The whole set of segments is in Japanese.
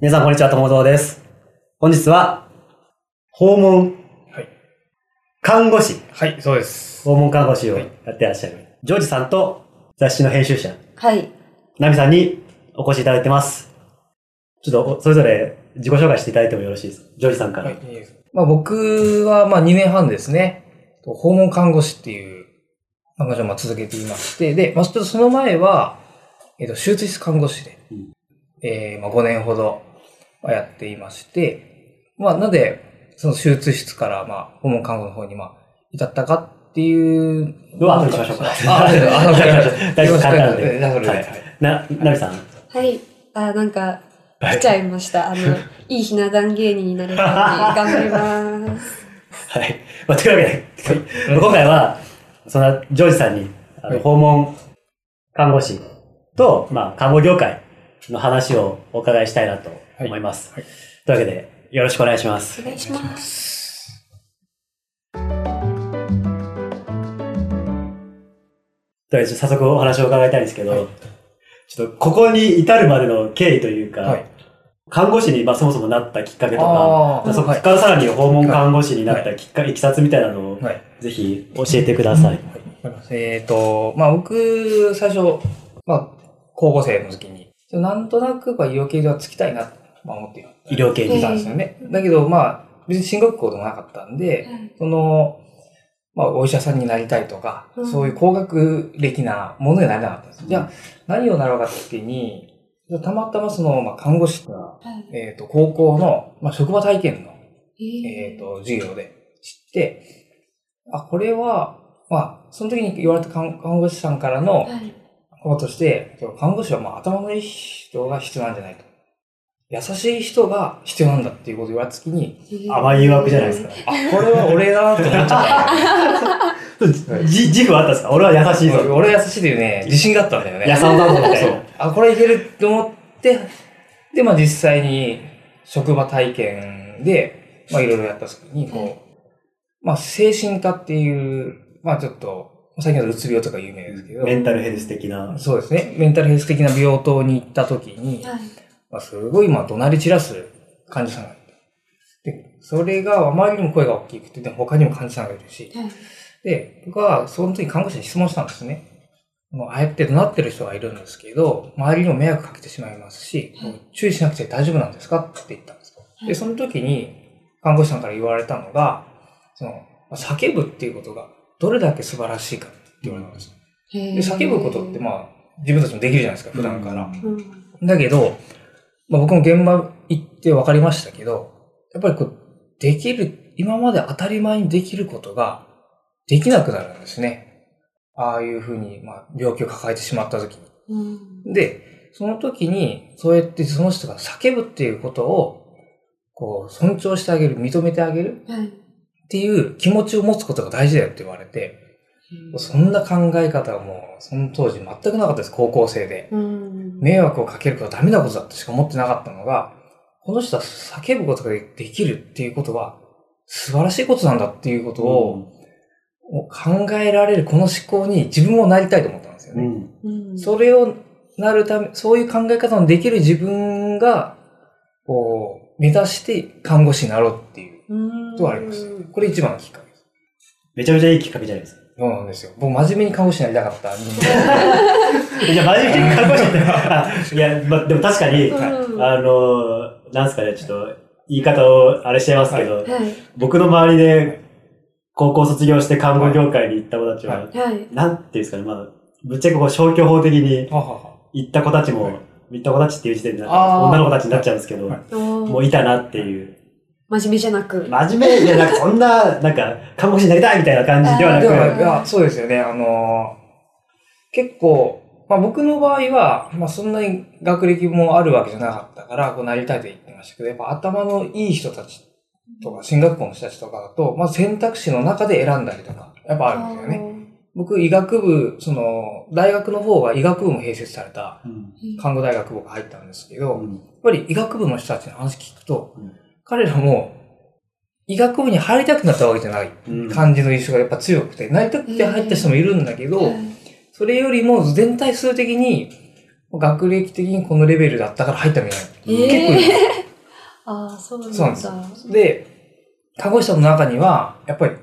皆さん、こんにちは。友蔵です。本日は、訪問はい。看護師、はい、そうです。訪問看護師をはやってらっしゃる、ジョージさんと雑誌の編集者、はい。ナミさんにお越しいただいてます。ちょっとお、それぞれ自己紹介していただいてもよろしいですか？ジョージさんから。はい、いいです。まあ僕はまあ2年半ですね、訪問看護師っていう看護師をまあ続けていまして、で、まあちょっとその前は、えっ、と、手術室看護師で、うんえーまあ5年ほどまあやっていまして、まあなんで、その手術室からまあ訪問看護の方にまあ至ったかっていうのは後にしましょうかあ、あ、あ、わかりました。だいぶ簡単でじゃあそれではいな、ナミさん。はい。あ、なんか、はい来ちゃいました。あの、いいひな壇芸人になれるように頑張ります。はい。まあ、というわけで、今回は、そんなジョージさんに、あのはい訪問看護師と、まあ、看護業界の話をお伺いしたいなと思います。はいというわけで、よろしくお願いします。お願いします。というわけで、早速お話を伺いたいんですけど、はいちょっと、ここに至るまでの経緯というか、はい。看護師に、まあ、そもそもなったきっかけとか、あーそこはいからさらに訪問看護師になったきっかけ、いきさつみたいなのを、はい。ぜひ教えてください。えっ、と、まあ僕、最初、まあ、高校生の時に、なんとなくまあ医療系ではつきたいなとまあ思って医療系にいたんですよね。だけど、まあ、別に進学校でもなかったんで、その、まあ、お医者さんになりたいとか、うんそういう高学歴なものにはなれなかったんです。じゃあ、何を習うかって時に、たまたまその、まあ、看護師が、はい。えっ、と、高校の、まあ、職場体験のええっ、と、授業で知って、あ、これは、まあ、その時に言われた看看護師さんからの。こととして、看護師はまあ頭のいい人が必要なんじゃないと。優しい人が必要なんだっていうことを言われた時に、甘い誘惑じゃないですか。あ、これは俺だなと思っちゃった。じ自負はあったんですか？俺は優しいぞ。俺は優しいというね、自信があったんだよね。優さだぞみたいそうな。。あ、これいけると思って、で、まあ実際に職場体験で、まあいろいろやった時に、こう、まあ精神科っていう、まあちょっと、最近はうつ病とか有名ですけど、メンタルヘルス的な。そうですね。メンタルヘルス的な病棟に行った時に、はい。まあ、すごい、まあ、怒鳴り散らす患者さんがいて。で、それがあまりにも声が大きくて、で他にも患者さんがいるし、はい。で、僕はその時看護師に質問したんですね。もうああやって怒鳴ってる人がいるんですけど、周りにも迷惑かけてしまいますし、もう注意しなくて大丈夫なんですか？って言ったんです。で、その時に看護師さんから言われたのが、その、叫ぶっていうことがどれだけ素晴らしいかって言われたんです。でで、叫ぶことってまあ、自分たちもできるじゃないですか、普段から。うん。だけど、まあ、僕も現場行って分かりましたけど、やっぱりこう、できる、今まで当たり前にできることができなくなるんですね。ああいうふうに、まあ、病気を抱えてしまった時うん。に。で、その時に、そうやってその人が叫ぶっていうことを、こう、尊重してあげる、認めてあげるはい。っていう気持ちを持つことが大事だよって言われて、そんな考え方はもう、その当時全くなかったです、高校生で。うん。迷惑をかけることはダメなことだとしか思ってなかったのが、この人は叫ぶことができるっていうことは素晴らしいことなんだっていうことを考えられるこの思考に自分もなりたいと思ったんですよね。うん。うん。それをなるため、そういう考え方のできる自分が、こう、目指して看護師になろうっていううん。ことはあります。これ一番のきっかけです。めちゃめちゃいいきっかけじゃないですか。そうなんですよ。僕真面目に看護師になりたかった。人間。いや、真面目に看護師って、あ いや、ま、でも確かに、うん。あの、なんすかね、ちょっと、言い方をあれしちゃいますけど、はい。僕の周りで、高校卒業して看護業界に行った子たちは、ははい。なんていうんですかね、まあ、ぶっちゃけこう消去法的に行った子たちも、はい。行った子たちっていう時点で女の子たちになっちゃうんですけど、はい。ももういたなっていう。真面目じゃなく。真面目で、なんかそんな、なんか、看護師になりたいみたいな感じではなく、や、そうですよね。あのー結構、まあ僕の場合は、まあそんなに学歴もあるわけじゃなかったから、こうなりたいと言ってましたけど、やっぱ頭のいい人たちとか、進学校の人たちとかだと、まあ選択肢の中で選んだりとか、やっぱあるんですよね。僕、医学部、その、大学の方は医学部も併設されたうん看護大学部が入ったんですけど、やっうんぱり医学部の人たちの話聞くと、うん彼らも医学部に入りたくなったわけじゃない。うん。感じの印象がやっぱ強くて、なりたくて入った人もいるんだけど、はいそれよりも全体数的に、学歴的にこのレベルだったから入ったみたいな。えー。結構ああ、そうなんだ。そうなんですで、看護師さんの中には、やっぱり、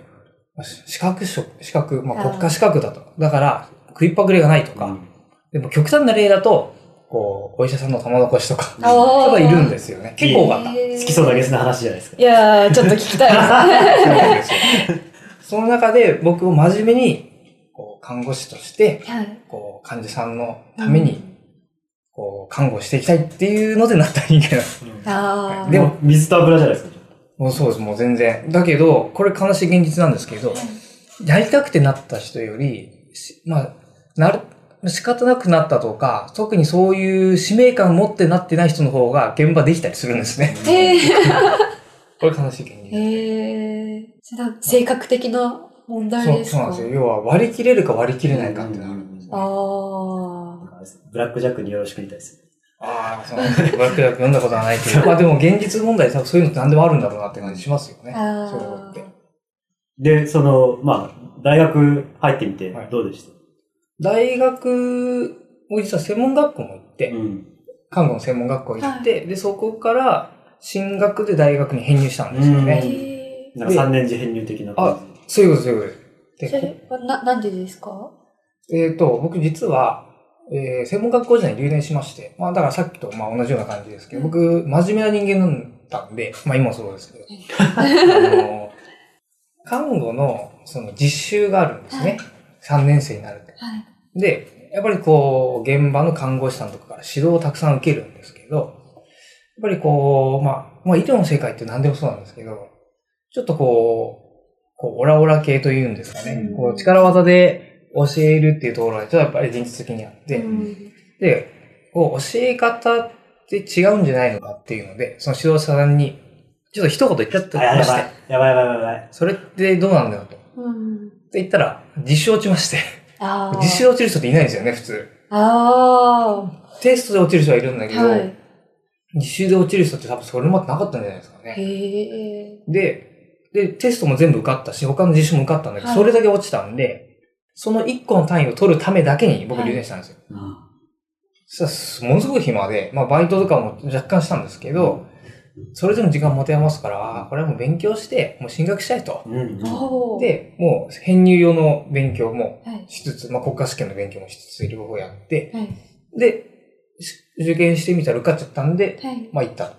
資格職、資格、まあ国家資格だと。だから、食いっぱぐれがないとか、でも極端な例だと、こう、お医者さんの玉残しとか、あーとかいるんですよね。結構多かった。えー好きそうなゲスな話じゃないですか。いやー、ちょっと聞きたいですその中で僕も真面目に、こう、看護師として、はい。こう、患者さんのために、こう、看護していきたいっていうのでなった人間なんです。でもでも、水と油じゃないですか。もうそうです、もう全然。だけど、これ悲しい現実なんですけど、やりたくてなった人より、しまあ、なる、仕方なくなったとか、特にそういう使命感を持ってなってない人の方が現場できたりするんですね。えー、これ悲しい現実。えー、それは性格的な問題そうですか？そうなんですよ。要は割り切れるか割り切れないかってなるんですね。ああ。ブラックジャックによろしくみたいです。ああ、そう。ブラックジャック読んだことはないけど。まあでも現実問題多分そういうのって何でもあるんだろうなって感じしますよね。あーそういうのって。で、その、まあ、大学入ってみてはい、どうでした、大学、も実は専門学校も行って、うん。看護の専門学校行って、で、そこから進学で大学に編入したんですようん。ね。えなんか3年次編入的な感そういうこと、そういうことー、です。そで、れはな、なんでですか？えっ、と、僕実は、えー専門学校時代に留年しまして、まあだからさっきとまあ同じような感じですけど、僕、真面目な人間だったんで、まあ今もそうですけど、あの、看護のその実習があるんですね。3年生になると。はい。で、やっぱりこう、現場の看護師さんとかから指導をたくさん受けるんですけど、やっぱりこう、まあ、まあ医療の世界って何でもそうなんですけど、ちょっとこう、こう、オラオラ系というんですかね。うんこう、力技で教えるっていうところがちょっとやっぱり現実的にあって、うんで、こう、教え方って違うんじゃないのかっていうので、その指導者さんに、ちょっと一言言っちゃってじ。あ、やばいまして、やばいやばいやばいやばい。それってどうなんだよと。ってうん。言ったら、実習落ちまして、ああ。実習で落ちる人っていないんですよね、普通。あテストで落ちる人はいるんだあ。けど、はい。実習で落ちる人って多分それまでなかったんじゃないですかね。で、で、テストも全部受かったし、他の実習も受かったんだけど、はいそれだけ落ちたんで、その1個の単位を取るためだけに僕留年したんですよ。そしたら、ものすごい暇で、まあバイトとかも若干したんですけど、それでも時間持て余すから、あーこれはもう勉強して、もう進学したいと。うん。で、もう編入用の勉強もはい。しつつ、まあ国家試験の勉強もしつつ、両方やって、はい。で、し受験してみたら受かっちゃったんで、はい。まあ行った。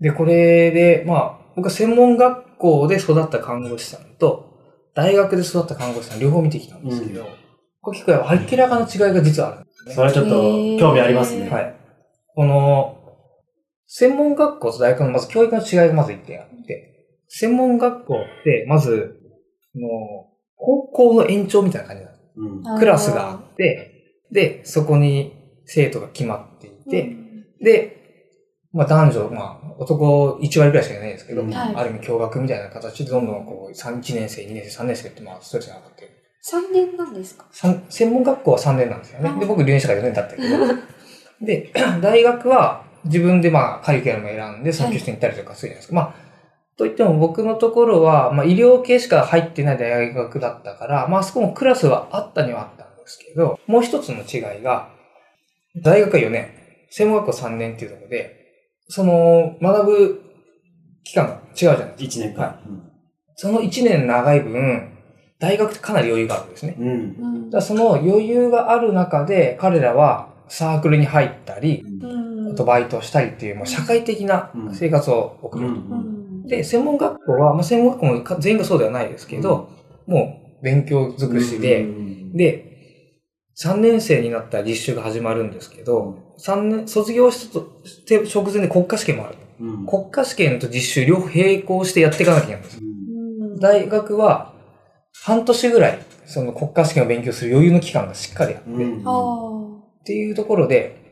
で、これで、まあ、僕は専門学校で育った看護師さんと、大学で育った看護師さん両方見てきたんですけど、これ結構明らかな違いが実はあるんですね。それはちょっと興味ありますね。はい。この、専門学校と大学のまず教育の違いがまず一点あって、専門学校って、まず、その高校の延長みたいな感じなんですうん。クラスがあって、で、そこに生徒が決まっていて、うんで、まあ男女、まあ男1割くらいしかいないですけど、うんはいある意味共学みたいな形でどんどんこう、3、1年生、2年生、3年生ってまあストレスが上がってる。三年なんですか？三専門学校は3年なんですよね。で、僕留年したから4年経ったけど。で、大学は自分でまあカリキュラムを選んで、その教室に行ったりとかするじゃないですか。まあ、といっても僕のところは、まあ医療系しか入ってない大学だったから、まああそこもクラスはあったにはあったんですけど、もう一つの違いが、大学は4年、専門学校3年っていうところで、その学ぶ期間が違うじゃないですか。1年間。その1年長い分、大学ってかなり余裕があるんですね。うん。うんだその余裕がある中で、彼らはサークルに入ったり、うん。あとバイトしたりっていう、もう社会的な生活を送る。うんうん。で、専門学校は、まあ、専門学校もか全員がそうではないですけど、もう勉強尽くしで、うんで、3年生になったら実習が始まるんですけど、三年、卒業して直前で国家試験もある。うん国家試験と実習両方並行してやっていかなきゃいけないんです。うん大学は半年ぐらい、その国家試験を勉強する余裕の期間がしっかりあって、うんああ。っていうところで、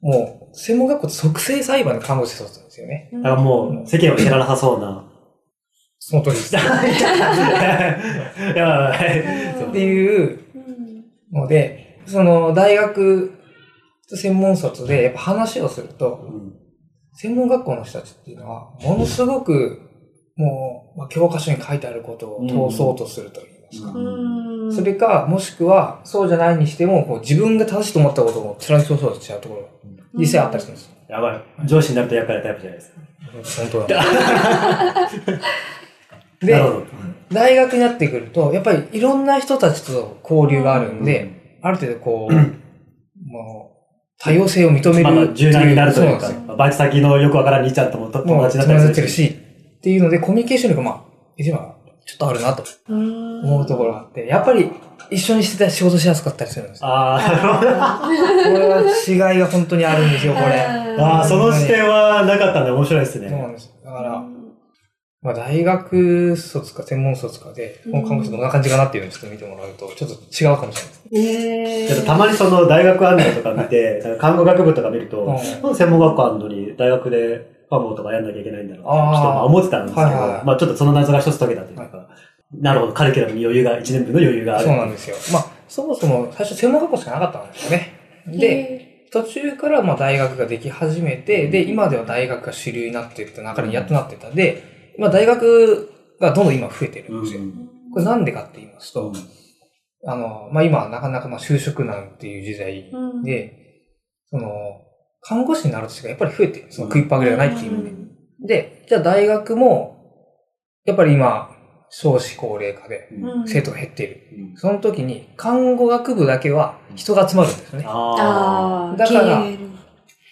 もう、専門学校って即成裁判の看護師卒なんですよね。だからもう、世間を知らなさそうな。その通りです。っやばいやばい。ていううん。ので、その、大学と専門卒で、やっぱ話をすると、専門学校の人たちっていうのは、ものすごく、もう、まあ、教科書に書いてあることを通そうとすると言いですか。うん。それか、もしくは、そうじゃないにしても、こう自分が正しいと思ったことを貫き通そうとしちゃうところが、実際あったりするんですよ。やばい。上司になると厄介なタイプじゃないですか。本当だ。で。大学になってくると、やっぱりいろんな人たちと交流があるんで、ある程度こう、もう、多様性を認めるまあまあ柔軟になるというかバイト先のよくわからん兄ちゃんとも友達だったりするし。し、っていうので、コミュニケーション力が、まあ、一番ちょっとあるなとうん思うところがあって、やっぱり一緒にしてたら仕事しやすかったりするんですよ。ああ、なるほど。これは違いが本当にあるんですよ、これ。ああ、その視点はなかったんで面白いですね。そうなんです。だから、まあ、大学卒か専門卒かで、この看護師どんな感じかなっていうのをちょっと見てもらうと、ちょっと違うかもしれないです。えけどたまにその大学案内とか見て、看護学部とか見ると、うんなんで専門学校あるのに大学で看護とかやんなきゃいけないんだろうってちょっと思ってたんですけど、はいはいまあちょっとその謎が一つ解けたというか、なるほど、カリキュラムに余裕が、1年分の余裕がある。そうなんですよ。まあ、そもそも最初専門学校しかなかったんですよね。で、で、途中からまあ大学ができ始めて、で、今では大学が主流になっていった中にやっとなってた。で、まあ大学がどんどん今増えてるんですよ。これなんでかって言いますと、あの、まあ今なかなかまあ就職難っていう時代うんで、その、看護師になる人がやっぱり増えてる。その食いっぱぐれがないっていう意味で。で、じゃあ大学も、やっぱり今、少子高齢化で生徒が減っている。うんその時に、看護学部だけは人が集まるんですね。あああ、だから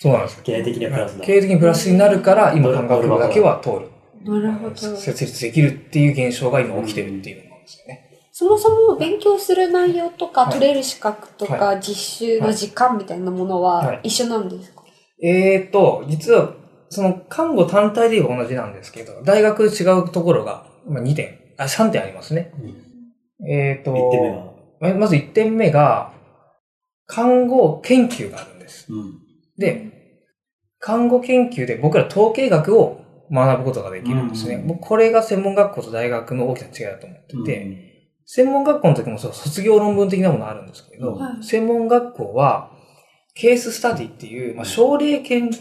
そうなんですよあ、。経営的にはプラスだ。経営的にプラスになるから、今、看護学部だけは通る。なるほど。設立できるっていう現象が今起きてるっていうのなんですよね。そもそも勉強する内容とか、はい取れる資格とか、実習の時間みたいなものははい一緒なんですか、えーと、実は、その看護単体で言えば同じなんですけど、大学違うところが、まあ、2点、あ、3点ありますね。えーと、1点目は。ままず1点目が、看護研究があるんです。うん。で、看護研究で僕ら統計学を学ぶことができるんですね。うん僕これが専門学校と大学の大きな違いだと思ってて、専門学校の時もそう卒業論文的なものあるんですけど、はい専門学校はケーススタディっていう、まあ、症例検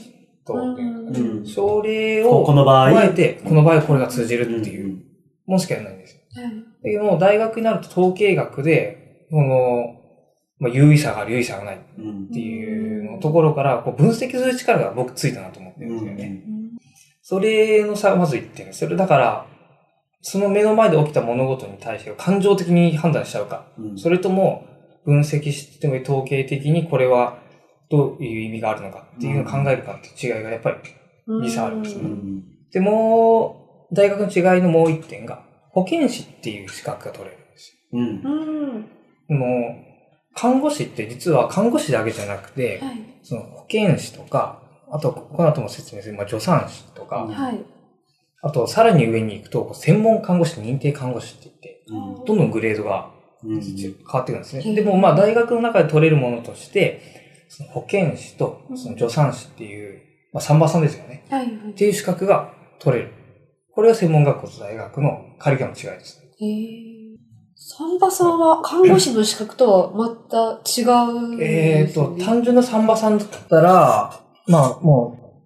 討うん症例こをこの場合、加えて、この場合はこれが通じるっていううんものしかやらないんですよ。はいだけども、大学になると統計学で、その、まあ、有意差がある、有意差がないっうんていうのところから、こう分析する力が僕ついたなと思ってるんですよね。それの差がまず1点。それだから、その目の前で起きた物事に対して感情的に判断しちゃうか。うんそれとも、分析しても統計的にこれはどういう意味があるのかっていうのを考えるかっていう違いがやっぱり。時差あるんですよねうんで、もう、大学の違いのもう一点が、保健師っていう資格が取れるんですうん。うん。よ。もう、看護師って実は看護師だけじゃなくて、はい。その保健師とか、あと、この後も説明する、まあ、助産師とか、うんはい。あと、さらに上に行くと、専門看護師、認定看護師って言って、うんどんどんグレードがうん変わってくるんですね。うんでも、まあ、大学の中で取れるものとして、その保健師と、その助産師っていう、まあ、三馬さんですよね。はい。っていう資格が取れる。これが専門学校と大学のカリキュラムの違いです。へえ。サンバさんは看護師の資格とはまた違うんえっ、と、単純な三馬さんだったら、まあ、も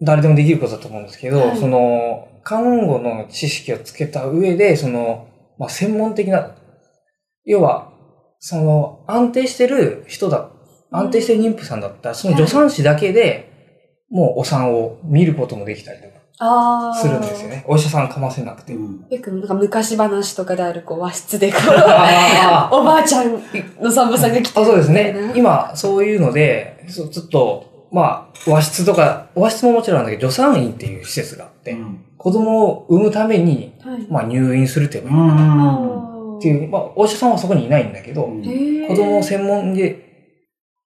う、誰でもできることだと思うんですけど、はいその、看護の知識をつけた上で、その、まあ、専門的な、要は、その、安定してる人だ、安定してる妊婦さんだったら、その助産師だけで、もうお産を見ることもできたりと。するんですよ。ね。お医者さんかませなくて。うんよくなんか昔話とかであるこう和室でこう、あ おばあちゃんのサンバさんが来てあ、そうですね。今、そういうので、そうちょっと、まあ、和室とか、和室ももちろんだけど、助産院っていう施設があって、うん子供を産むために、はい。まあ、入院するっていう、っていう、まあ、お医者さんはそこにいないんだけど、うん子供を専門で、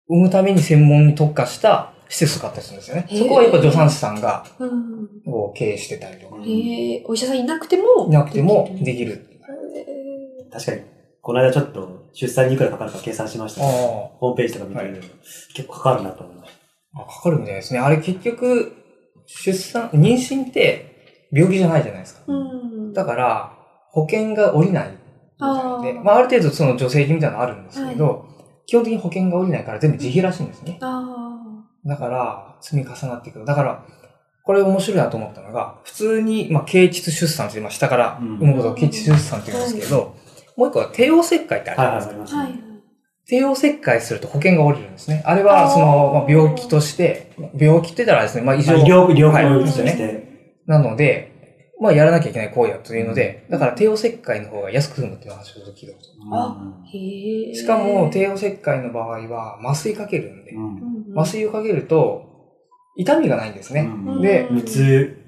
産むために専門に特化した施設があったりするんですよね。そこはやっぱ助産師さんが、うん。こう経営してたりとか、え、お医者さんいなくてもいなくてもできる。確かに、この間ちょっと出産にいくらかかるか計算しました。けど、あ。ホームページとか見てるけど、結構かかるなと思いましあ、かかるみたいですね。あれ結局、出産、妊娠って病気じゃないじゃないですか。ーうん。だから、保険が下りないみたいあで、ー。まあ、ある程度その助成金みたいなのあるんですけど、基本的に保険が下りないから全部自費らしいんですね。あだから、積み重なっていく。だから、これ面白いなと思ったのが、普通に、まあ、経腟出産っていう、まあ、下からうん産むことを経腟出産って言うんですけど、もう一個は帝王切開ってあるじゃないですか。はい。帝王切開すると保険が下りるんですね。あれは、その、まあ、病気として、病気って言ったらですね、まあ、異常。まあ医療、医療はい行為としですよね。て。なので、まあ、やらなきゃいけない行為だというので、だから帝王切開の方が安く済むっていう話を聞いたこと。あへえ。しかも、帝王切開の場合は麻酔かけるんで、うん。うん麻酔をかけると、痛みがないんですね。うん。で無痛。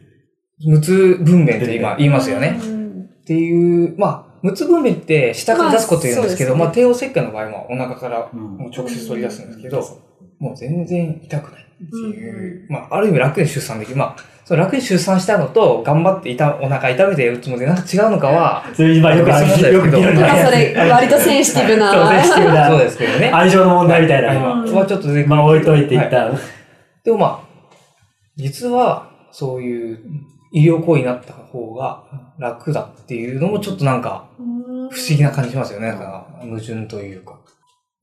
無痛分娩って今言いますよね。うん。っていう、まあ、無痛分娩って下から出すこと言うんですけど、まあ、まあ帝王切開の場合はお腹からうんもう直接取り出すんですけど、もう全然痛くないっていう、まあ、ある意味楽に出産できる。まあ、その楽に出産したのと、頑張って痛お腹痛めて打つのでなんか違うのかは、それ今よくある、別問題ですけどよく議論にまあ、なるそれ、割とセンシティブそうな。センシティブなそうですけどね。愛情の問題みたいな。今うんはちょっとまあ置いといてい旦。でもまあ、実は、そういう医療行為になった方が楽だっていうのもちょっとなんか不思議な感じしますよね。なんか矛盾というか。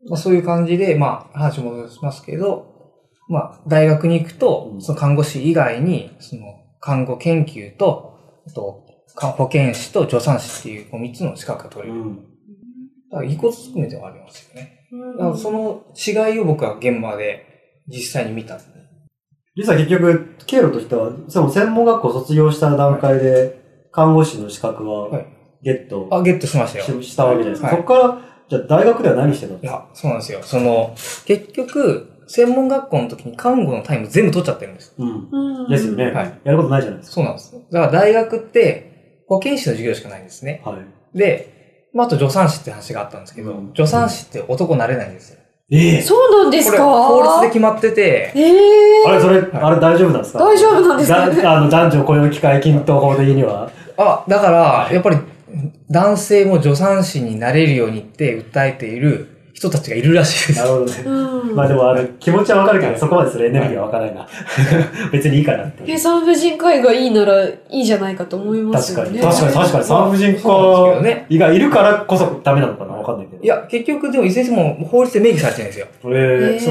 まあ、そういう感じで、まあ話戻しますけど、まあ大学に行くとう、んその看護師以外に、その看護研究と、あとか保健師と助産師っていうこう3つの資格が取れる。うんだからいいこと含めてはありますよね。うんだからその違いを僕は現場で実際に見たんで。実は結局、経路としては、その専門学校卒業した段階で、看護師の資格ははいゲットあ、ゲットしましたよ。ししたわけじゃないですか。はいそこから、じゃあ大学では何してたんですか？いや、そうなんですよ。その、結局、専門学校の時に看護のタイム全部取っちゃってるんです。うん。うんですよね。はいやることないじゃないですそうなんです。だから大学って、保健師の授業しかないんですね。か。はい。で、まあ、あと助産師って話があったんですけど、うん助産師って男なれないんですよ。ええそうなんですこれ、か法律で決まってて、ええあれ、それ、あれ大丈夫なんですか？大丈夫なんですか？だあの、男女雇用機会均等法的には？あ、だから、やっぱり、男性も助産師になれるようにって訴えている人たちがいるらしいですな。るほどね。うん。まあでも、あの、気持ちはわかるけど、はいそこまでするエネルギーはわからないな。別にいいかなっていう。え、産婦人科医がいいならいいじゃないかと思います確かに。よね。確かに、確かに。産婦人科医がいるからこそダメなのかなわかんないけど。い、や、結局でもいずれにしても法律で明記されてるんですよ。そ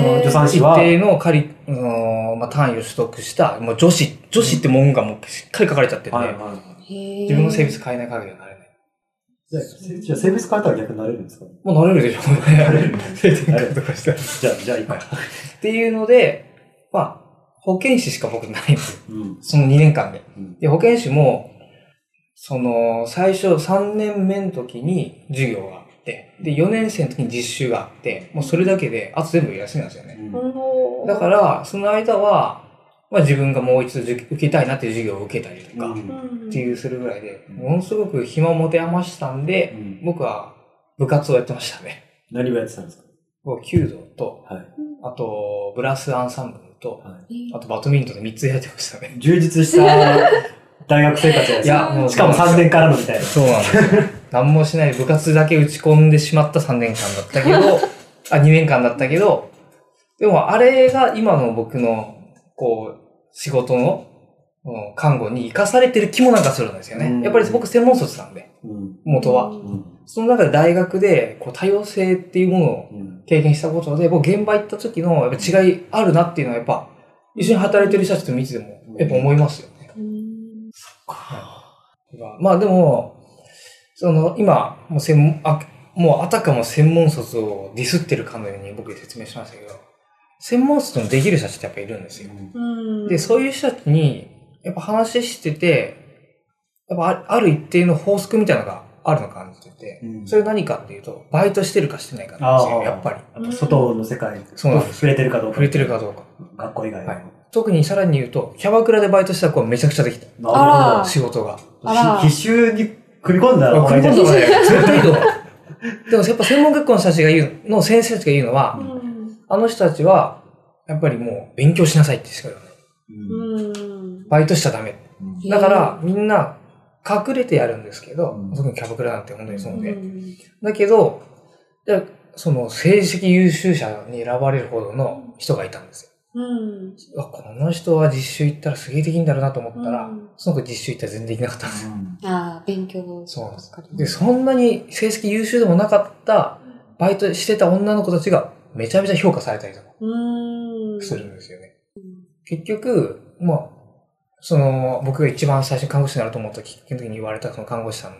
の助産師一は、定の仮、あのまあ、単位を取得した、もう女子、女子って文言がもうしっかり書かれちゃってて、はいはい。自自分の性別変えない限りはなれない。じゃあ、じゃあ性別変えたら逆になれるんですか？もうなれるでしょうね。性転換とかしたら。っじゃあ、じゃあいいか。ていうので、まあ、保健師しか僕ないんですよ。うん。その2年間で。うんで、保健師も、その、最初3年目の時に授業があって、で、4年生の時に実習があって、もうそれだけで、あと全部休みなんですよね。うんだから、その間は、まあ自分がもう一度受けたいなっていう授業を受けたりとか、うんっていうするぐらいで、ものすごく暇を持て余したんで、うん僕は部活をやってましたね。何をやってたんですか？僕弓道と、はい。あと、ブラスアンサンブルと、はい。あとバドミントンで3つやってましたね。充実した大学生活じゃないですか？いやもうしかも3年からのみたいな。そうなんですよ。何もしないで部活だけ打ち込んでしまった3年間だったけど、あ、2年間だったけど、でもあれが今の僕の、こう、仕事の、うん看護に生かされてる気もなんかするんですよね。うんやっぱり僕専門卒なんで、うん。元は。うん。その中で大学で、こう、多様性っていうものをうん。経験したことで、僕現場行った時の、やっぱ違いあるなっていうのはやっぱ、一緒に働いてる人たちと見てても、やっぱ思いますよね。うんまあでも、その、今、もう専門、あ、もうあたかも専門卒をディスってるかのように僕説明しましたけど、専門卒のできる人たちってやっぱいるんですよ。うんで、そういう人たちに、やっぱ話してて、やっぱあある一定の法則みたいなのがあるの感じてて、うんそれ何かっていうと、バイトしてるかしてないかなんですよ、やっぱり。ぱ外の世界そうなんですと触れてるかどうか。触れてるかどうか。学校以外の。はい特にさらに言うと、キャバクラでバイトした子はめちゃくちゃできた。なあら仕事が。必修に組み込んだ方がいい組み。込んだ方が いい絶対いいと思う。でもやっぱ専門学校の人たちが言う、の先生たちが言うのは、うんあの人たちは、やっぱりもう勉強しなさいってしか言わない。うんバイトしちゃダメ。うんだから、みんな隠れてやるんですけど、うん特にキャバクラなんて本当にそうで。うんだけど、じゃあその成績優秀者に選ばれるほどの人がいたんですよ。うんあこの人は実習行ったらすげえできんだろうなと思ったら、うんその子実習行ったら全然できなかったんですよ。ああ、勉強そうなんですで、そんなに成績優秀でもなかった、バイトしてた女の子たちがめちゃめちゃ評価されたりとかうん。するんですよね。結局、まあ、その、僕が一番最初に看護師になると思ったきっかけの時に言われたその看護師さんの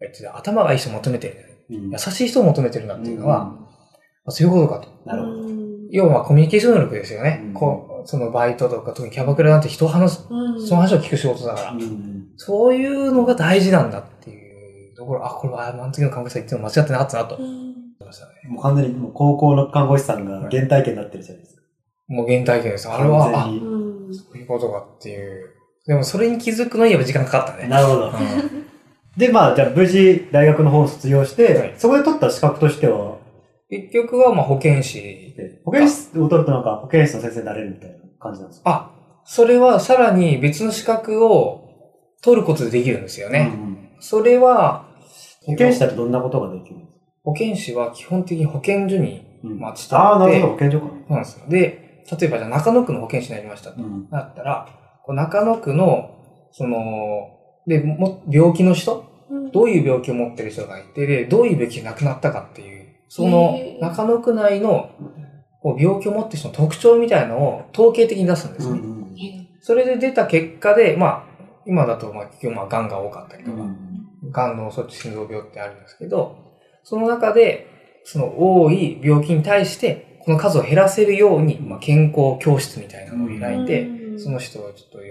言ってた頭がいい人求めてるうん優しい人を求めてるなっていうのは、あそういうことかと。なるほど。うん要はコミュニケーション能力ですよね。うんこうそのバイトとか、特にキャバクラなんて人を話す、うんその話を聞く仕事だから、うんそういうのが大事なんだっていうところ、あ、これは、あの時の看護師さん言っても間違ってなかったなとましたね。もう完全にもう高校の看護師さんが原体験になってるじゃないですか。もう原体験です。あれは、そういうことかっていう。でもそれに気づくのにやっぱ時間かかったね。なるほど。うんで、まあ、じゃあ無事大学の方を卒業して、はいそこで取った資格としては、結局はまあ保健師。保健師を取るとなんか保健師の先生になれるみたいな感じなんですか？あ、それはさらに別の資格を取ることでできるんですよね。うんそれは、保健師だとどんなことができる保健師は基本的に保健所に、うんまあ、勤ああ、なるほど、保健所か。そうなんですよ。で、例えばじゃあ中野区の保健師になりましたと。うん。なったら、こう中野区の、その、で、も、病気の人？うんどういう病気を持ってる人がいて、で、どういう病気が亡くなったかっていう、その中野区内のこう病気を持ってる人の特徴みたいなのを統計的に出すんですね。うんそれで出た結果で、まあ、今だと、まあ、結局、まあ、癌が多かったりとか、癌のそっち心臓病ってあるんですけど、その中で、その多い病気に対して、この数を減らせるように、まあ、健康教室みたいなのを開いて、うんその人をちょっと呼ん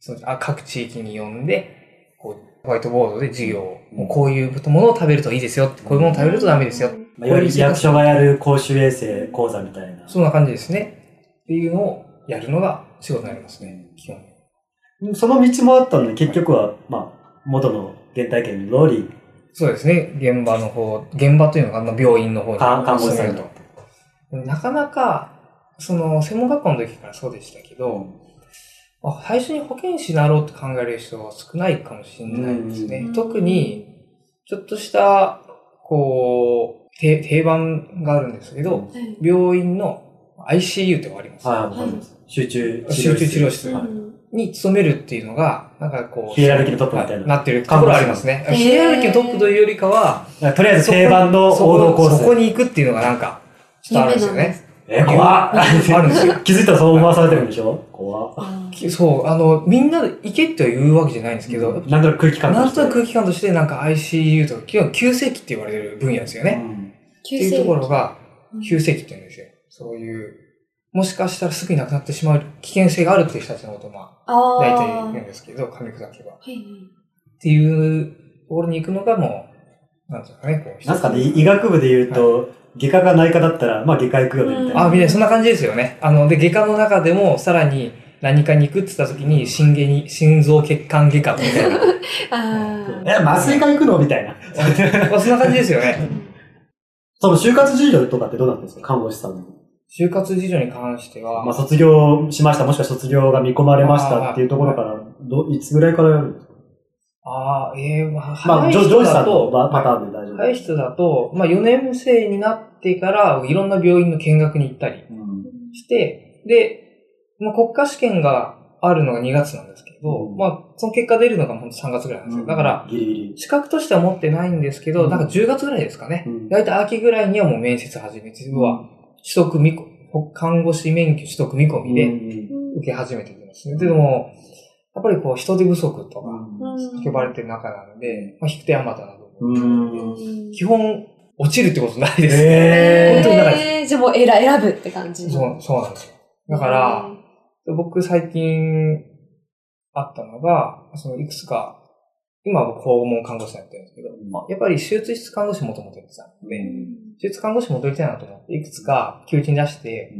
そのあ各地域に呼んで、こう、ホワイトボードで授業を、もうこういうものを食べるといいですよこういうものを食べるとダメですよ。まあ、いわゆる役所がやる公衆衛生講座みたいな。そんな感じですね。っていうのをやるのが仕事になりますね、基本。その道もあったのに、結局は、まあ、元の原体験に戻り、そうですね、現場の方、現場というのが、まあ、病院の方に。看看護師さんと。なかなか、その、専門学校の時からそうでしたけど、まあ最初に保健師になろうって考える人は少ないかもしれないですね。うん。特に、ちょっとした、こう、て定番があるんですけど、はい。病院の ICU ってあります、はい、わかります。集中集中治療室に勤めるっていうのが、なんかこう、ヒエラルキーのトップみたいなはなってるところはありますね。ヒエラルキーのトップというよりかは、とりあえず定番の王道コース。そこに行くっていうのがなんか、ちょっとあるんですよね。え、怖っあるんですよ。気づいたらそう思わされてるんでしょ？怖っそう、あの、みんなで行けって言うわけじゃないんですけど、なんとなく空気感なんとなく空気気感としてなんか ICU とか、基本急性期って言われる分野ですよね。っていうところがうん、急性期って言うんですよ。そういう、もしかしたらすぐに亡くなってしまう危険性があるっていう人たちのことをまあ、あ大体あ。言うんですけど、噛み砕けば。っはいはいていうところに行くのがもう、なんていうかね、こう、なんすかね、医学部で言うと、外科が内科だったら、まあ外科行くよね、みたいな。あ、みたいな、そんな感じですよね。あの、で、外科の中でも、さらに何かに行くって言った時に、心外に、心臓血管外科みたいな。あえ、麻酔科行くのみたいな。まあ、そんな感じですよね。その就活事情とかってどうなってるんですか？看護師さんの。就活事情に関しては、まあ卒業しました、もしくは卒業が見込まれましたっていうところから、どいつぐらいからやるんですか？ああ、ええまあ、まあ、早いジョジョ人だージさんのと、パパターンで大丈夫。早い人だと、まあ、4年生になってから、いろんな病院の見学に行ったりうん。して、で、まあ、国家試験があるのが2月なんですけど、うん。まあ、その結果出るのが本当3月ぐらいなんですよ。だから、、ギリギリ。資格としては持ってないんですけど、うん。なんか10月ぐらいですかね。うん。だいたい秋ぐらいにはもう面接始めて、要は、取得見込看護師免許取得見込みでうん受け始めてるんですね。でも、やっぱりこう人手不足とか、うん呼ばれてる中なので、まあ、引く手あまたなど、うん。基本、落ちるってことないです。え本当にだからえーじゃあもう選選ぶって感じ。そう、そうなんですよ。だから、僕最近あったのが、そのいくつか、今は僕訪問看護師やってるんですけど、やっぱり手術室看護師もともとやってたので、手術看護師戻りたいなと思って、いくつか求人出して、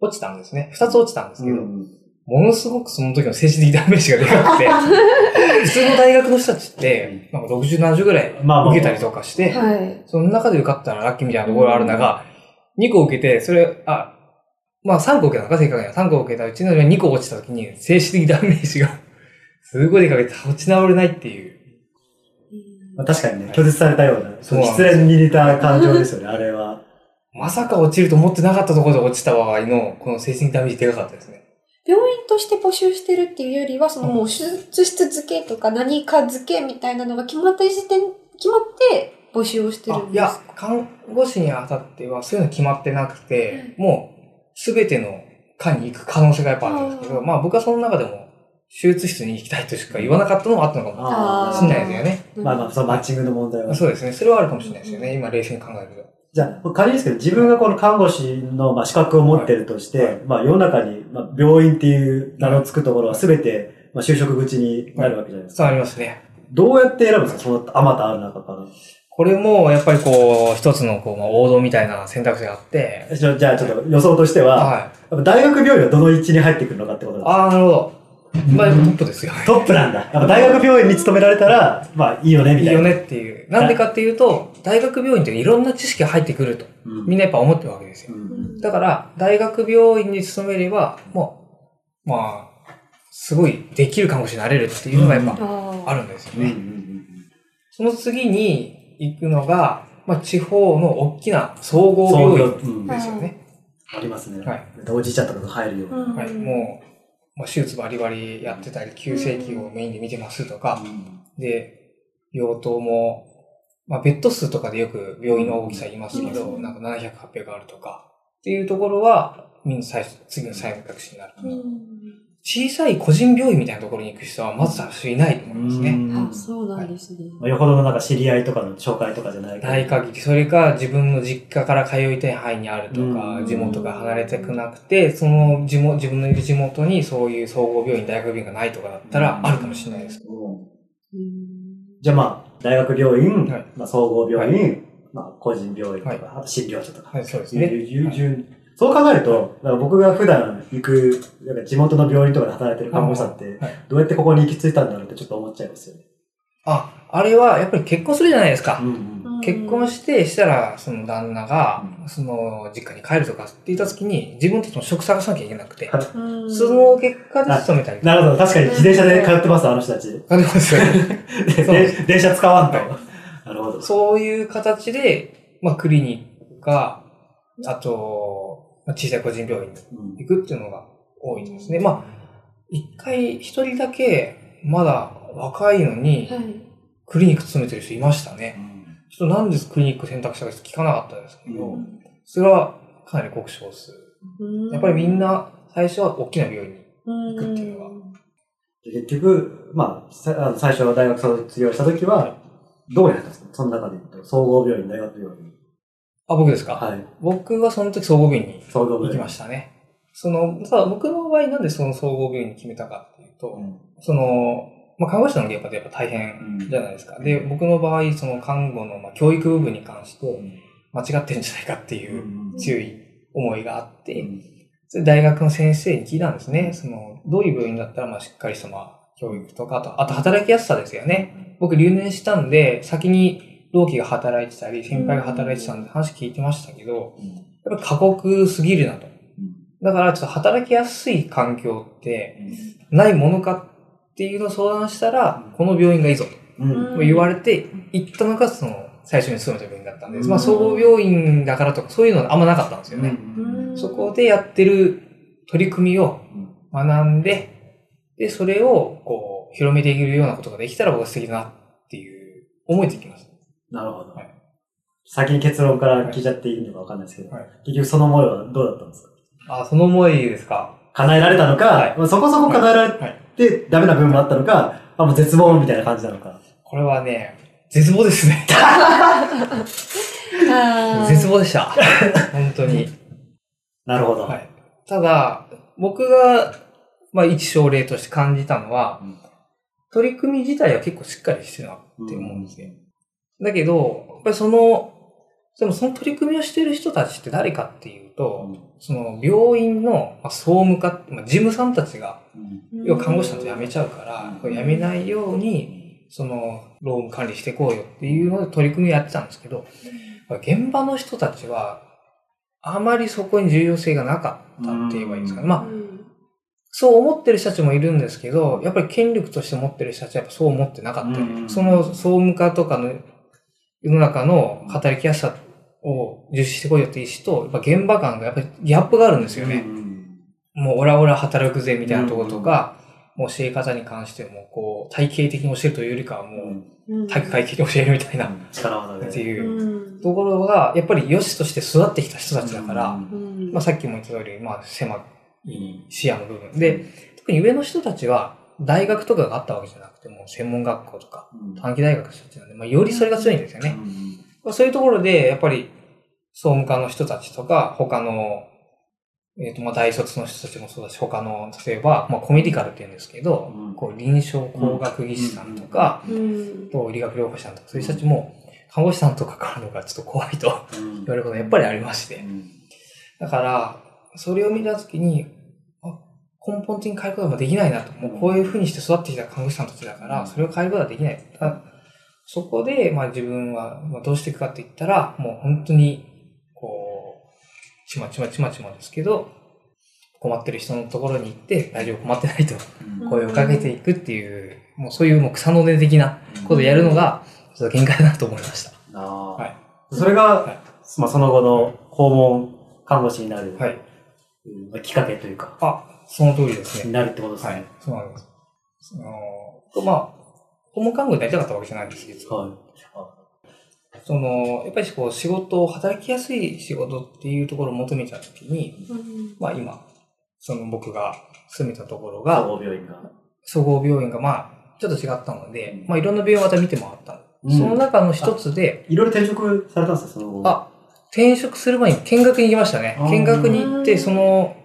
落ちたん。ですね。二つ落ちたん。ですけど、ものすごくその時の精神的ダメージがでかくて、普通の大学の人たちって、なん。か60、70ぐらい受けたりとかして、はい。その中で受かったらラッキーみたいなところがある中、2個受けて、それ、あ、まあ3個受けたのか、正確には。3個受けたうちの2個落ちた時に、精神的ダメージが、すごいでかけて落ち直れないっていう。まあ確かにね、拒絶されたような、そうなんです失恋に似た感情ですよね、あれは。まさか落ちると思ってなかったところで落ちた場合の、この精神的ダメージでかかったですね。病院として募集してるっていうよりは、そのもう手術室付けとか何か付けみたいなのが決まった時点、決まって募集をしてるんですあいや、看護師にあたってはそういうの決まってなくて、もう、すべての科に行く可能性がやっぱあるんですけど、うんまあ僕はその中でも、手術室に行きたいとしか言わなかったのもあったのかもあしれないですよね。まあまあ、そのマッチングの問題は。そうですね。それはあるかもしれないですよね。今冷静に考えるじゃあ、仮にですけど、自分がこの看護師のまあ資格を持ってるとして、はいはいまあ世の中にまあ病院っていう名の付くところは全てまあ就職口になるわけじゃないですと。か。そうありますね。どうやって選ぶんですか？そのあまたある中から。これも、やっぱりこう、一つのこう、まあ、王道みたいな選択肢があって、じゃあ、じゃあちょっと予想としては、はい。やっぱ大学病院はどの位置に入ってくるのかってことですか？ああ、なるほど。まあ、やっぱトップですよね。トップなんだ。やっぱ大学病院に勤められたら、まあいいよね、みたいな。いいよねっていう。なんでかっていうと、大学病院っていろんな知識が入ってくると、うん。みんなやっぱ思ってるわけですよ。うんだから、大学病院に勤めれば、もう、まあ、すごいできる看護師になれるっていうのがやっぱああるんですようんうんその次に行くのが、まあ、地方の大きな総合病院うんですよね。ありますね。はいおじいちゃんとかが入るような。うんはい。もう、まあ、手術バリバリやってたり、急性期をメインで見てますとか、で、病棟も、まあ、ベッド数とかでよく病院の大きさ言いますけど、うんなんか700、800あるとか、っていうところは、みんな最初、次の選択肢になる。うん小さい個人病院みたいなところに行く人は、まず最初いないと思いますね。うん。あ、そうなんですね。まあよほどのなんか知り合いとかの紹介とかじゃないけど。ない。限り、それか自分の実家から通いたい範囲にあるとうん、か地元が離れたくなくて、その地元、自分のいる地元にそういう総合病院、大学病院がないとかだったら、あるかもしれないです。うん。うんじゃあまあ、大学病院、はい。まあ、総合病院、まあ、個人病院とか、はい。あと診療所とか。はい、そうですね。いう順そう考えると、だから僕が普段行く、なんか地元の病院とかで働いてる看護師さんって、はいどうやってここに行き着いたんだろうってちょっと思っちゃいますよね。あ、あれはやっぱり結婚するじゃないですか。ん結婚して、したら、その旦那がう、その実家に帰るとかって言った時に、自分たちも職探さなきゃいけなくて、うんその結果で勤めたり。なるほど。確かに自転車で通ってます、あの人たち。ありますよね。でそうで電車使わんと。はなるほど。そういう形で、まあ、クリニックか、あと、まあ小さい個人病院にうん行くっていうのが多いですね。まあ、一回、一人だけ、まだ若いのに、はい。クリニック勤めてる人いましたね。ちょっとなんでクリニック選択したか聞かなかったですけど、うんそれはかなり極少数。やっぱりみんな最初は大きな病院に。行くっていうのはで結局、まあ、さあの最初大学卒業した時は、どこに入ったんですか？その中で言うと、総合病院、大学病院。あ、僕ですか、はい。僕はその時総合病院に。行きましたね。その、ただ僕の場合なんでその総合病院に決めたかっていうと、うんその、まあ、看護師さんの現場ってやっぱ大変じゃないですか。で、僕の場合、その看護の、まあ、教育部分に関して間違ってるんじゃないかっていううん強い思いがあって、うん大学の先生に聞いたんですね。その、どういう病院だったら、まあ、しっかりした、まあ、教育とか、あと、あと働きやすさですよね。僕留年したんで、先に同期が働いてたり、先輩が働いてたんで話聞いてましたけど、やっぱ過酷すぎるなと。だから、ちょっと働きやすい環境って、ないものかっていうのを相談したら、この病院がいいぞ。うん。と言われて、行ったのが、その、最初に勤めた病院だったんで、うん。まあ、総合病院だからとか、そういうのがあんまなかったんですよね。うん。そこでやってる取り組みを学んで、で、それを、こう、広めていけるようなことができたら僕は素敵だなっていう思いできました。なるほどはい。先に結論から聞いちゃっていいのかわかんないですけど、はい結局その思いはどうだったんですか？あ、その思いですか。叶えられたのか、はいまあそこそこ叶えられはい。てダメな部分もあったのか、あもう絶望みたいな感じなのか。これはね、絶望ですね。絶望でした。本当に。なるほど。はい。ただ、僕が、まあ一症例として感じたのは、うん取り組み自体は結構しっかりしてるなって思うんですね。だけど、やっぱりその、でもその取り組みをしてる人たちって誰かっていうと、その病院のまあ総務課、まあ、事務さんたちが、要は看護師さんと辞めちゃうから、うん。辞めないように、その、労務管理していこうよっていうので取り組みをやってたんですけど、現場の人たちは、あまりそこに重要性がなかったって言えばいいんですかね。まあ、うん。そう思ってる人たちもいるんですけど、やっぱり権力として持ってる人たちはやっぱそう思ってなかった。その総務課とかの世の中の働きやすさを重視してこいよっていう人と、やっぱ現場感がやっぱりギャップがあるんですよね。もうオラオラ働くぜみたいなところとか、もう教え方に関しても、こう、体系的に教えるというよりかはもう、体育会系に教えるみたいな、力技で。っていううん。ところが、やっぱり良しとして育ってきた人たちだから、うん。うん。まあさっきも言った通り、まあ狭い視野の部分。で、特に上の人たちは、大学とかがあったわけじゃなくて、もう専門学校とか、うん。短期大学の人たちなんで、まあ、よりそれが強いんですよね。うんまあそういうところで、やっぱり、総務課の人たちとか、他の、えっ、と、まあ、大卒の人たちもそうだし、他の、例えば、まあ、コメディカルって言うんですけど、うん。こう、臨床工学技師さんとか、うん。と理学療法士さんとか、そういう人たちも、看護師さんとかからのがちょっと怖いとうん。言われることがやっぱりありまして。うん。だから、それを見たときに、あ根本的に変えることができないなと。もうこういう風にして育ってきた看護師さんたちだから、それを変えることはできない。あそこで、まあ自分はまあどうしていくかって言ったら、もう本当に、こう、ちまちまちまちまですけど、困ってる人のところに行って、大丈夫困ってないとうん。声をかけていくっていう、もうそういうもう草の根的なことをやるのが、ちょっと限界だなと思いました。ああはい。それが、はい。まあ、その後の訪問看護師になる、はい。きっかけというか、あ、その通りですね。になるってことですね。はい。そうなんです。その、まあ、訪問看護になりたかったわけじゃないんですけど、はい。その、やっぱりこう仕事を、働きやすい仕事っていうところを求めたときに、うんまあ今、その僕が住めたところ総が、合病院が。総合病院がまあ、ちょっと違ったので、まあいろんな病院をまた見て回ったの。うんその中の一つで、いろいろ転職されたんですか、その後。あ、転職する前に見学に行きましたね見学に行って、その、まあ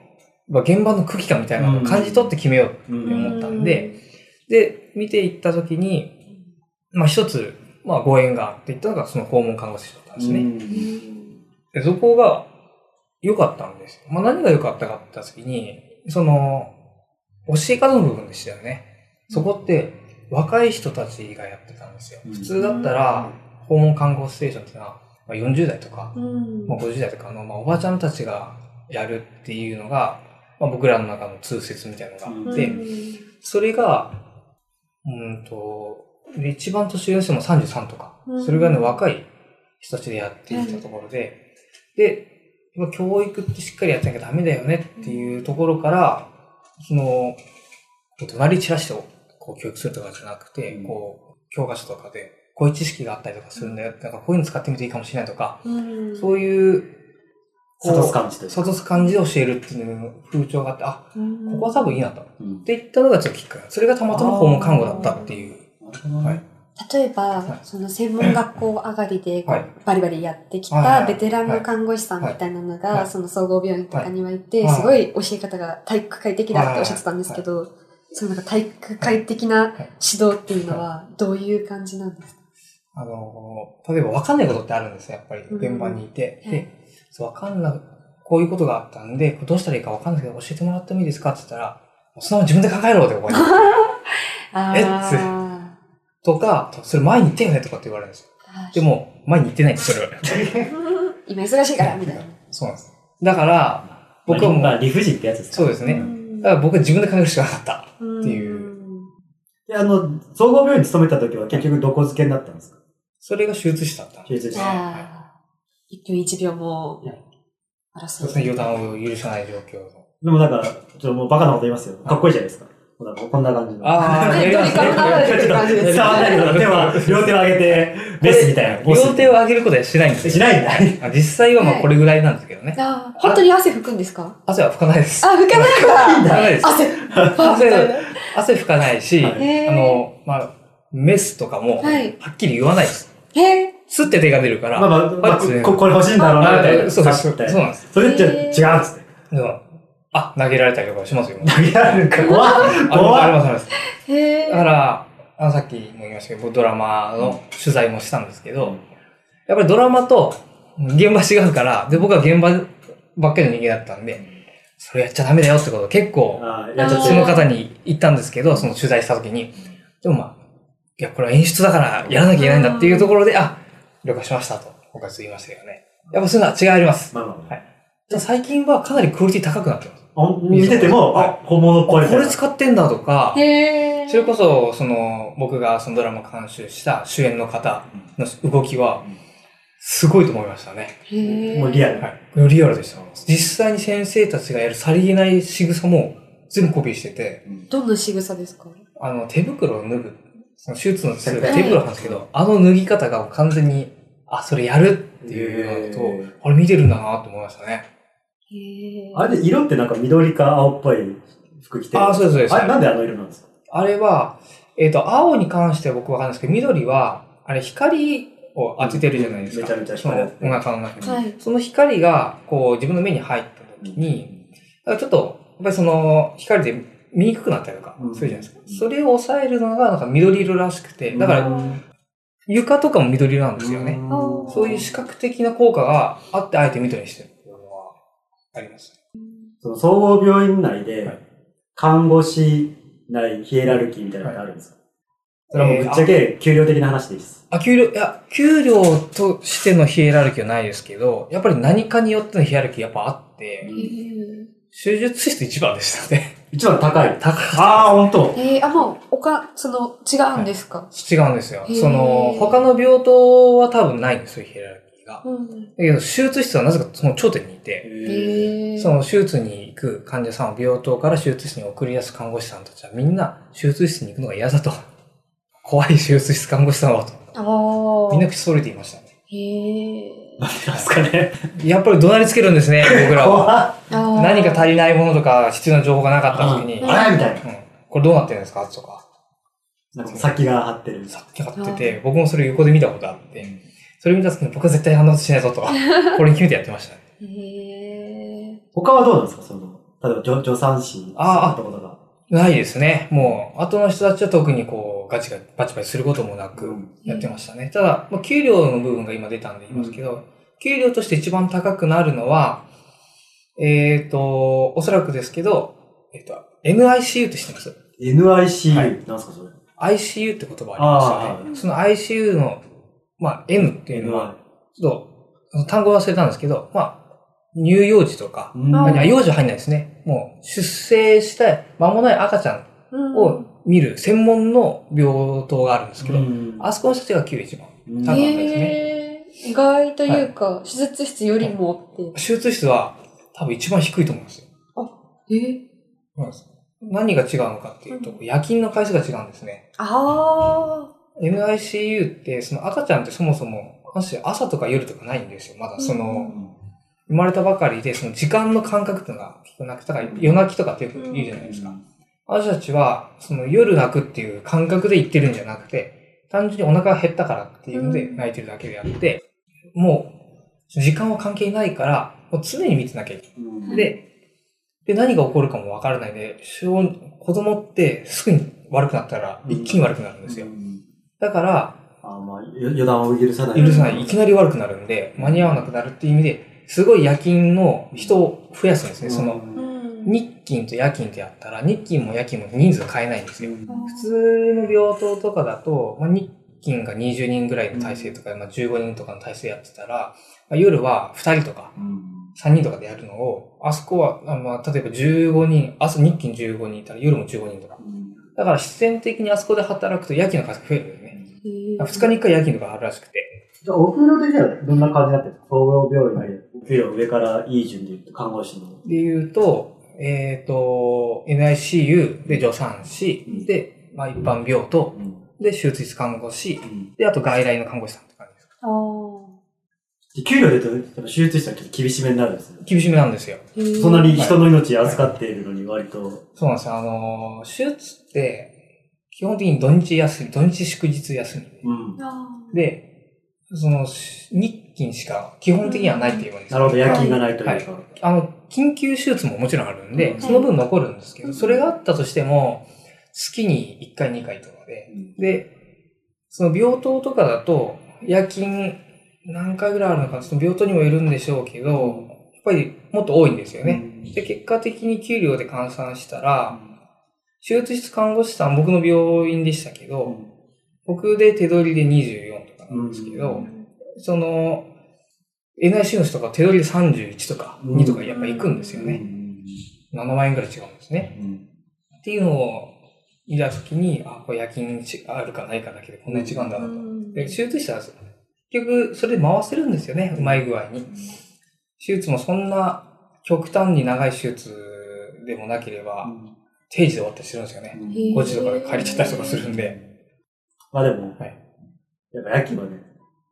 現場の空気感みたいなのを感じ取って決めようってうん。思ったんで、で、見ていったときに、まあ一つ、まあご縁があっていったのがその訪問看護師だったんですね。うんでそこが良かったんですよ。まあ何が良かったかって言ったときに、その、教え方の部分でしたよね。そこって若い人たちがやってたんですよ。うん普通だったら、訪問看護ステーションっていうのは、まあ、40代とか、うんまあ、50代とかの、まあ、おばちゃんたちがやるっていうのが、まあ、僕らの中の通説みたいなのがあって、それが、うんと、で一番年上の人も33とか、うん。それぐらいの若い人たちでやっていたところで、で、教育ってしっかりやってなきゃダメだよねっていうところから、その、こう怒鳴り散らしてこう教育するとかじゃなくて、うん。こう、教科書とかで、こういう知識があったりとかするんだよ。なんかこういうの使ってみていいかもしれないとか、うん。そういう、こう諭す感じというか。諭す感じで教えるっていうの風潮があって、あ、うんここは多分いいなと。っうん。て言ったのがちょっときっかけ。それがたまたま訪問看護だったっていう。はい。例えば、はい。その専門学校上がりでバリバリやってきたベテランの看護師さんみたいなのが、はい。その総合病院とかにはいて、はい。すごい教え方が体育会的だっておっしゃってたんですけど、そのなんか体育会的な指導っていうのはどういう感じなんですか、あの、例えば分かんないことってあるんですよ、やっぱり。うん。現場にいて。はい。で、そう分かんな、こういうことがあったんで、どうしたらいいか分かんないけど、教えてもらってもいいですかって言ったら、そのまま自分で考えろってここに。えあとか、それ前に言ってよねとかって言われるんですよ。あ。でも、前に言ってないんです、それは。今忙しいから、みたいな。そうなんです。だから、僕はもう、まあ、理不尽ってやつですかそうですね。うんだから僕は自分で考えるしかなかった。っていうであの、総合病院に勤めた時は結局どこ付けになったんですか？それが手術師だった手術室。ああ。一分一秒も争そうですね、予断を許さない状況の。でもなんか、ちょっともうバカなこと言いますよ。かっこいいじゃないですか。こんな感じの。あーねドリカム流れてる感じです伝わんないけど、手は、両手を上げて、メスみたいな。両手を上げることはしないんですよ。しないんだ。あ実際はまあこれぐらいなんですけどね。ああ、本当に汗拭くんですか？汗は拭かないです。あ、拭かない拭かんだないです。汗。汗、汗拭かないし、あの、まあ、メスとかも、ははいっきり言わないです。へえ。スって手が出るから、まあまあ、まあこここれ欲しいんだろうな、みたいな。あそうです。そうなんです。それって違うっつって。でもあ、投げられたりとかしますよ。投げられるか、怖っ怖っあります、あります。だから、あのさっきも言いましたけど、僕ドラマの取材もしたんですけど、やっぱりドラマと現場違うから、で、僕は現場ばっかりの人間だったんで、それやっちゃダメだよってことを結構、あーやっちゃってその方に言ったんですけど、その取材した時に、でもまあ、いや、これは演出だからやらなきゃいけないんだっていうところで、あ、了解しましたと、僕は言いましたけどね。やっぱそういうのは違いあります。まあまあまあただ最近はかなりクオリティ高くなってます。あ見てても、はいあ、本物っぽい。これ使ってんだとか、へえ。それこそ、その、僕がそのドラマ監修した主演の方の動きはうん、すごいと思いましたね。もうリアル。はい。リアルでした。実際に先生たちがやるさりげない仕草も全部コピーしてて、どんな仕草ですか？あの、手袋を脱ぐ、その手術の手袋なんですけど、あの脱ぎ方が完全に、あ、それやるっていうのへと、あれ見てるんだなと思いましたね。あれで色ってなんか緑か青っぽい服着てる。あ、そうです、そうです。あれなんであの色なんですか？あれは、えっ、と、青に関しては僕わかんないですけど、緑は、あれ光を当ててるじゃないですか。めちゃめちゃお腹の中に。はい。その光が、こう、自分の目に入った時に、だからちょっと、やっぱりその、光で見にくくなったりとかうんするじゃないですか。それを抑えるのが、なんか緑色らしくて、だから、うん床とかも緑色なんですよね。うんそういう視覚的な効果があって、あえて緑にしてるっていうのは、あります。その総合病院内はでい、看護師内ヒエラルキーみたいなのってあるんですか？それはもうぶっちゃえけ給料的な話でいいです。あ、給料、いや、給料としてのヒエラルキーはないですけど、やっぱり何かによってのヒエラルキーやっぱあって、手術室一番でしたね。一番高い。高ああ、ほんと。えー、あ、もう、おか、その、違うんですか、違うんですよその、他の病棟は多分ないんですよ、ヒエラルキーが。うん。だけど、手術室はなぜかその頂点にいて。その手術に行く患者さんを病棟から手術室に送り出す看護師さんたちはみんな手術室に行くのが嫌だと。怖い手術室看護師さんはと。ああ。みんな口それていましたね。へえ。なんですかね。やっぱり怒鳴りつけるんですね、僕らは。何か足りないものとか必要な情報がなかった時に、あれみたいな。これどうなってるんですか？とか、なんか先が張ってる。さっき買ってて、僕もそれ横で見たことあって、それ見た時に僕は絶対あんなことしないぞと、これに決めてやってましたね。へえ。他はどうなんですか？その、例えば助助産師ああとことか。ないですね。もう、後の人たちは特にこう、ガチガチ、バチバチすることもなくうんやってましたね。ただ、まあ給料の部分が今出たんで言いますけど、給料として一番高くなるのは、えっ、と、おそらくですけど、えっ、と、NICU って知ってます？NICU、はいなんですかそれ？?ICU って言葉ありますよね。あその ICU の、まあ、N っていうのは、ちょっと、単語忘れたんですけど、まあ、乳幼児とか、幼児は入んないですね。もう、出生した間もない赤ちゃんうんを見る専門の病棟があるんですけど、うんあそこの人たちが給料一番。うん高かったですね意外というか、手術室よりもって。手術室は多分一番低いと思うんですよ。えそうです何が違うのかっていうと、夜勤の回数が違うんですね。あ NICU って、その赤ちゃんってそもそも、朝とか夜とかないんですよ。まだその、生まれたばかりで、その時間の感覚っていうのが結構なくて、だから夜泣きとかってよく言うじゃないですか。あの人たちは、その夜泣くっていう感覚で言ってるんじゃなくて、単純にお腹が減ったからっていうのでうん泣いてるだけであって、もう、時間は関係ないから、もう常に見てなきゃいけうんない。で、で、何が起こるかもわからないで、小子供ってすぐに悪くなったら一気に悪くなるんですよう。んだから、あまあ、よ予断を許さない。許さない。いきなり悪くなるんで、間に合わなくなるっていう意味で、すごい夜勤の人を増やすんですね。その。日勤と夜勤ってやったら、日勤も夜勤も人数変えないんですよ。うん普通の病棟とかだと、まあ、日勤が20人ぐらいの体制とか、まあ、15人とかの体制やってたら、まあ、夜は2人とかうん3人とかでやるのを、あそこは、あまあ、例えば15人、朝日勤15人いたら夜も15人とか。だから必然的にあそこで働くと夜勤の数が増えるんだよね。へー2日に1回夜勤とかあるらしくて。じゃあ、お給料的にはどんな感じになってるんですか総合病院で、お給料上からいい順で言うと、看護師の。で言うと、えっ、と、NICU で助産師、うんで、まあ一般病棟、うんで手術室看護師、うんで、あと外来の看護師さんって感じです。あーで給料で言うと、手術室はちょっと厳しめになるんですよ。厳しめなんですよ。へーそんなに人の命預かっているのに割と、そうなんですよ。あのー、手術って、基本的に土日休み、土日祝日休み。うん。あで、その、し日勤しか基本的にはないって言えばいいんですなるほど、夜勤がないというか。あの、緊急手術ももちろんあるんで、うん。その分残るんですけど、うん。それがあったとしても、月に1回2回とかで、うん。で、その病棟とかだと、夜勤何回ぐらいあるのか、その病棟にもよるんでしょうけど、やっぱりもっと多いんですよね。で、結果的に給料で換算したら、手術室看護師さん、僕の病院でしたけど、うん。僕で手取りで24とかなんですけど、うんその、NIC の人が手取りで31とかうん2とかやっぱ行くんですようね。ん7万円ぐらい違うんですね。うんっていうのを見たときに、あ、これ夜勤あるかないかだけでこんなに違うんだなと。うんで、手術室は結局それで回せるんですよね、うまい具合に。手術もそんな極端に長い手術でもなければ、定時で終わったりするんですよね。うんへー5時とかで帰れちゃったりとかするんで。まあでも、はいやっぱ夜勤はね、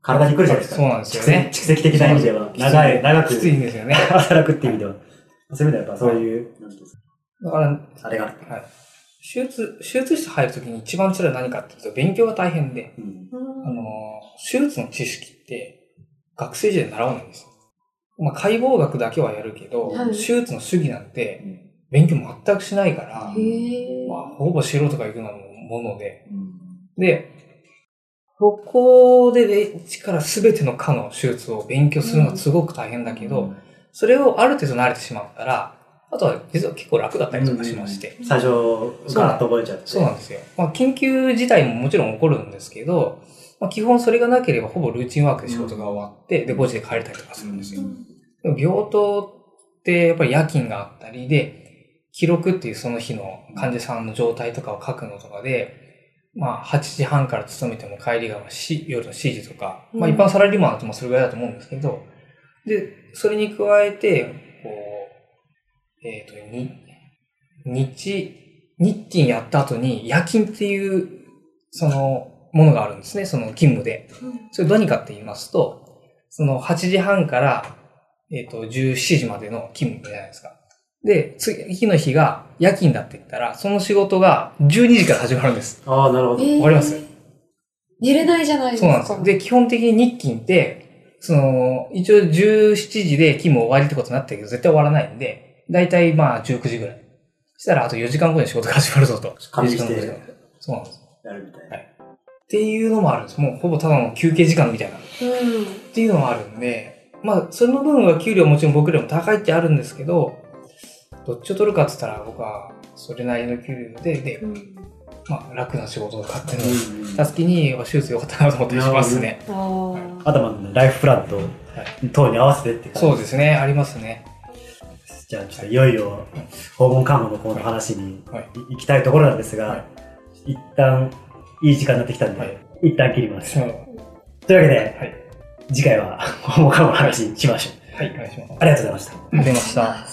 体に来るじゃないですか。そうなんですよね蓄積的な意味では、長い、長くきついんですよね。働くっていう意味では。そういう意味ではやっぱそういう、なんていうんですかだから、あれがある。手術、手術室入るときに一番辛いのは何かっていうと、勉強が大変で、うんあの、手術の知識って学生時代に習わないんですよ。まあ、解剖学だけはやるけど、はい手術の主義なんて勉強全くしないから。まあ、ほぼ素人が行くようなもので、うんで、ここでね、一から全ての科の手術を勉強するのはすごく大変だけど、それをある程度慣れてしまったら、あとは実は結構楽だったりとかしまして。最初、ガーッと覚えちゃって。そうなんですよ。まあ、緊急自体ももちろん起こるんですけど、まあ、基本それがなければほぼルーチンワークで仕事が終わって、で、5時で帰れたりとかするんですよ。でも病棟ってやっぱり夜勤があったりで、記録っていうその日の患者さんの状態とかを書くのとかで、まあ、8時半から勤めても帰りがし夜の7時とか、まあ、うん一般サラリーマンだともそれぐらいだと思うんですけど、で、それに加えて、こう、えっ、と、に、日、日勤やった後に夜勤っていう、その、ものがあるんですね、その勤務で。それ何かって言いますと、その8時半から、えっ、と、17時までの勤務じゃないですか。で、次の日が夜勤だって言ったら、その仕事が12時から始まるんです。ああ、なるほど。えーわかります寝れないじゃないですか。そうなんですよ。で、基本的に日勤って、その、一応17時で勤務終わりってことになってるけど、絶対終わらないんで、だいたいまあ19時ぐらい。そしたらあと4時間後に仕事が始まるぞと。管理し4時間後にてそうなんです。やるみたいな。っていうのもあるんです。もうほぼただの休憩時間みたいな。っうん。ていうのもあるんで、まあ、その分は給料もちろん僕らも高いってあるんですけど、どっちを取るかって言ったら僕はそれなりの給料で、で、うんまあ楽な仕事とかっていうのた時に、手術良かったなと思ったりしますね。あー頭のねライフプランと、等に合わせてって感じ。そうですね、ありますね。じゃあ、ちょっといよいよ、訪問看護のこの話にはい。行きたいところなんですが、はい一旦、いい時間になってきたんで、はい一旦切ります。はい。というわけで、はい。次回は訪問看護の話にしましょう。はい、お願いします。ありがとうございました。ありがとうございました。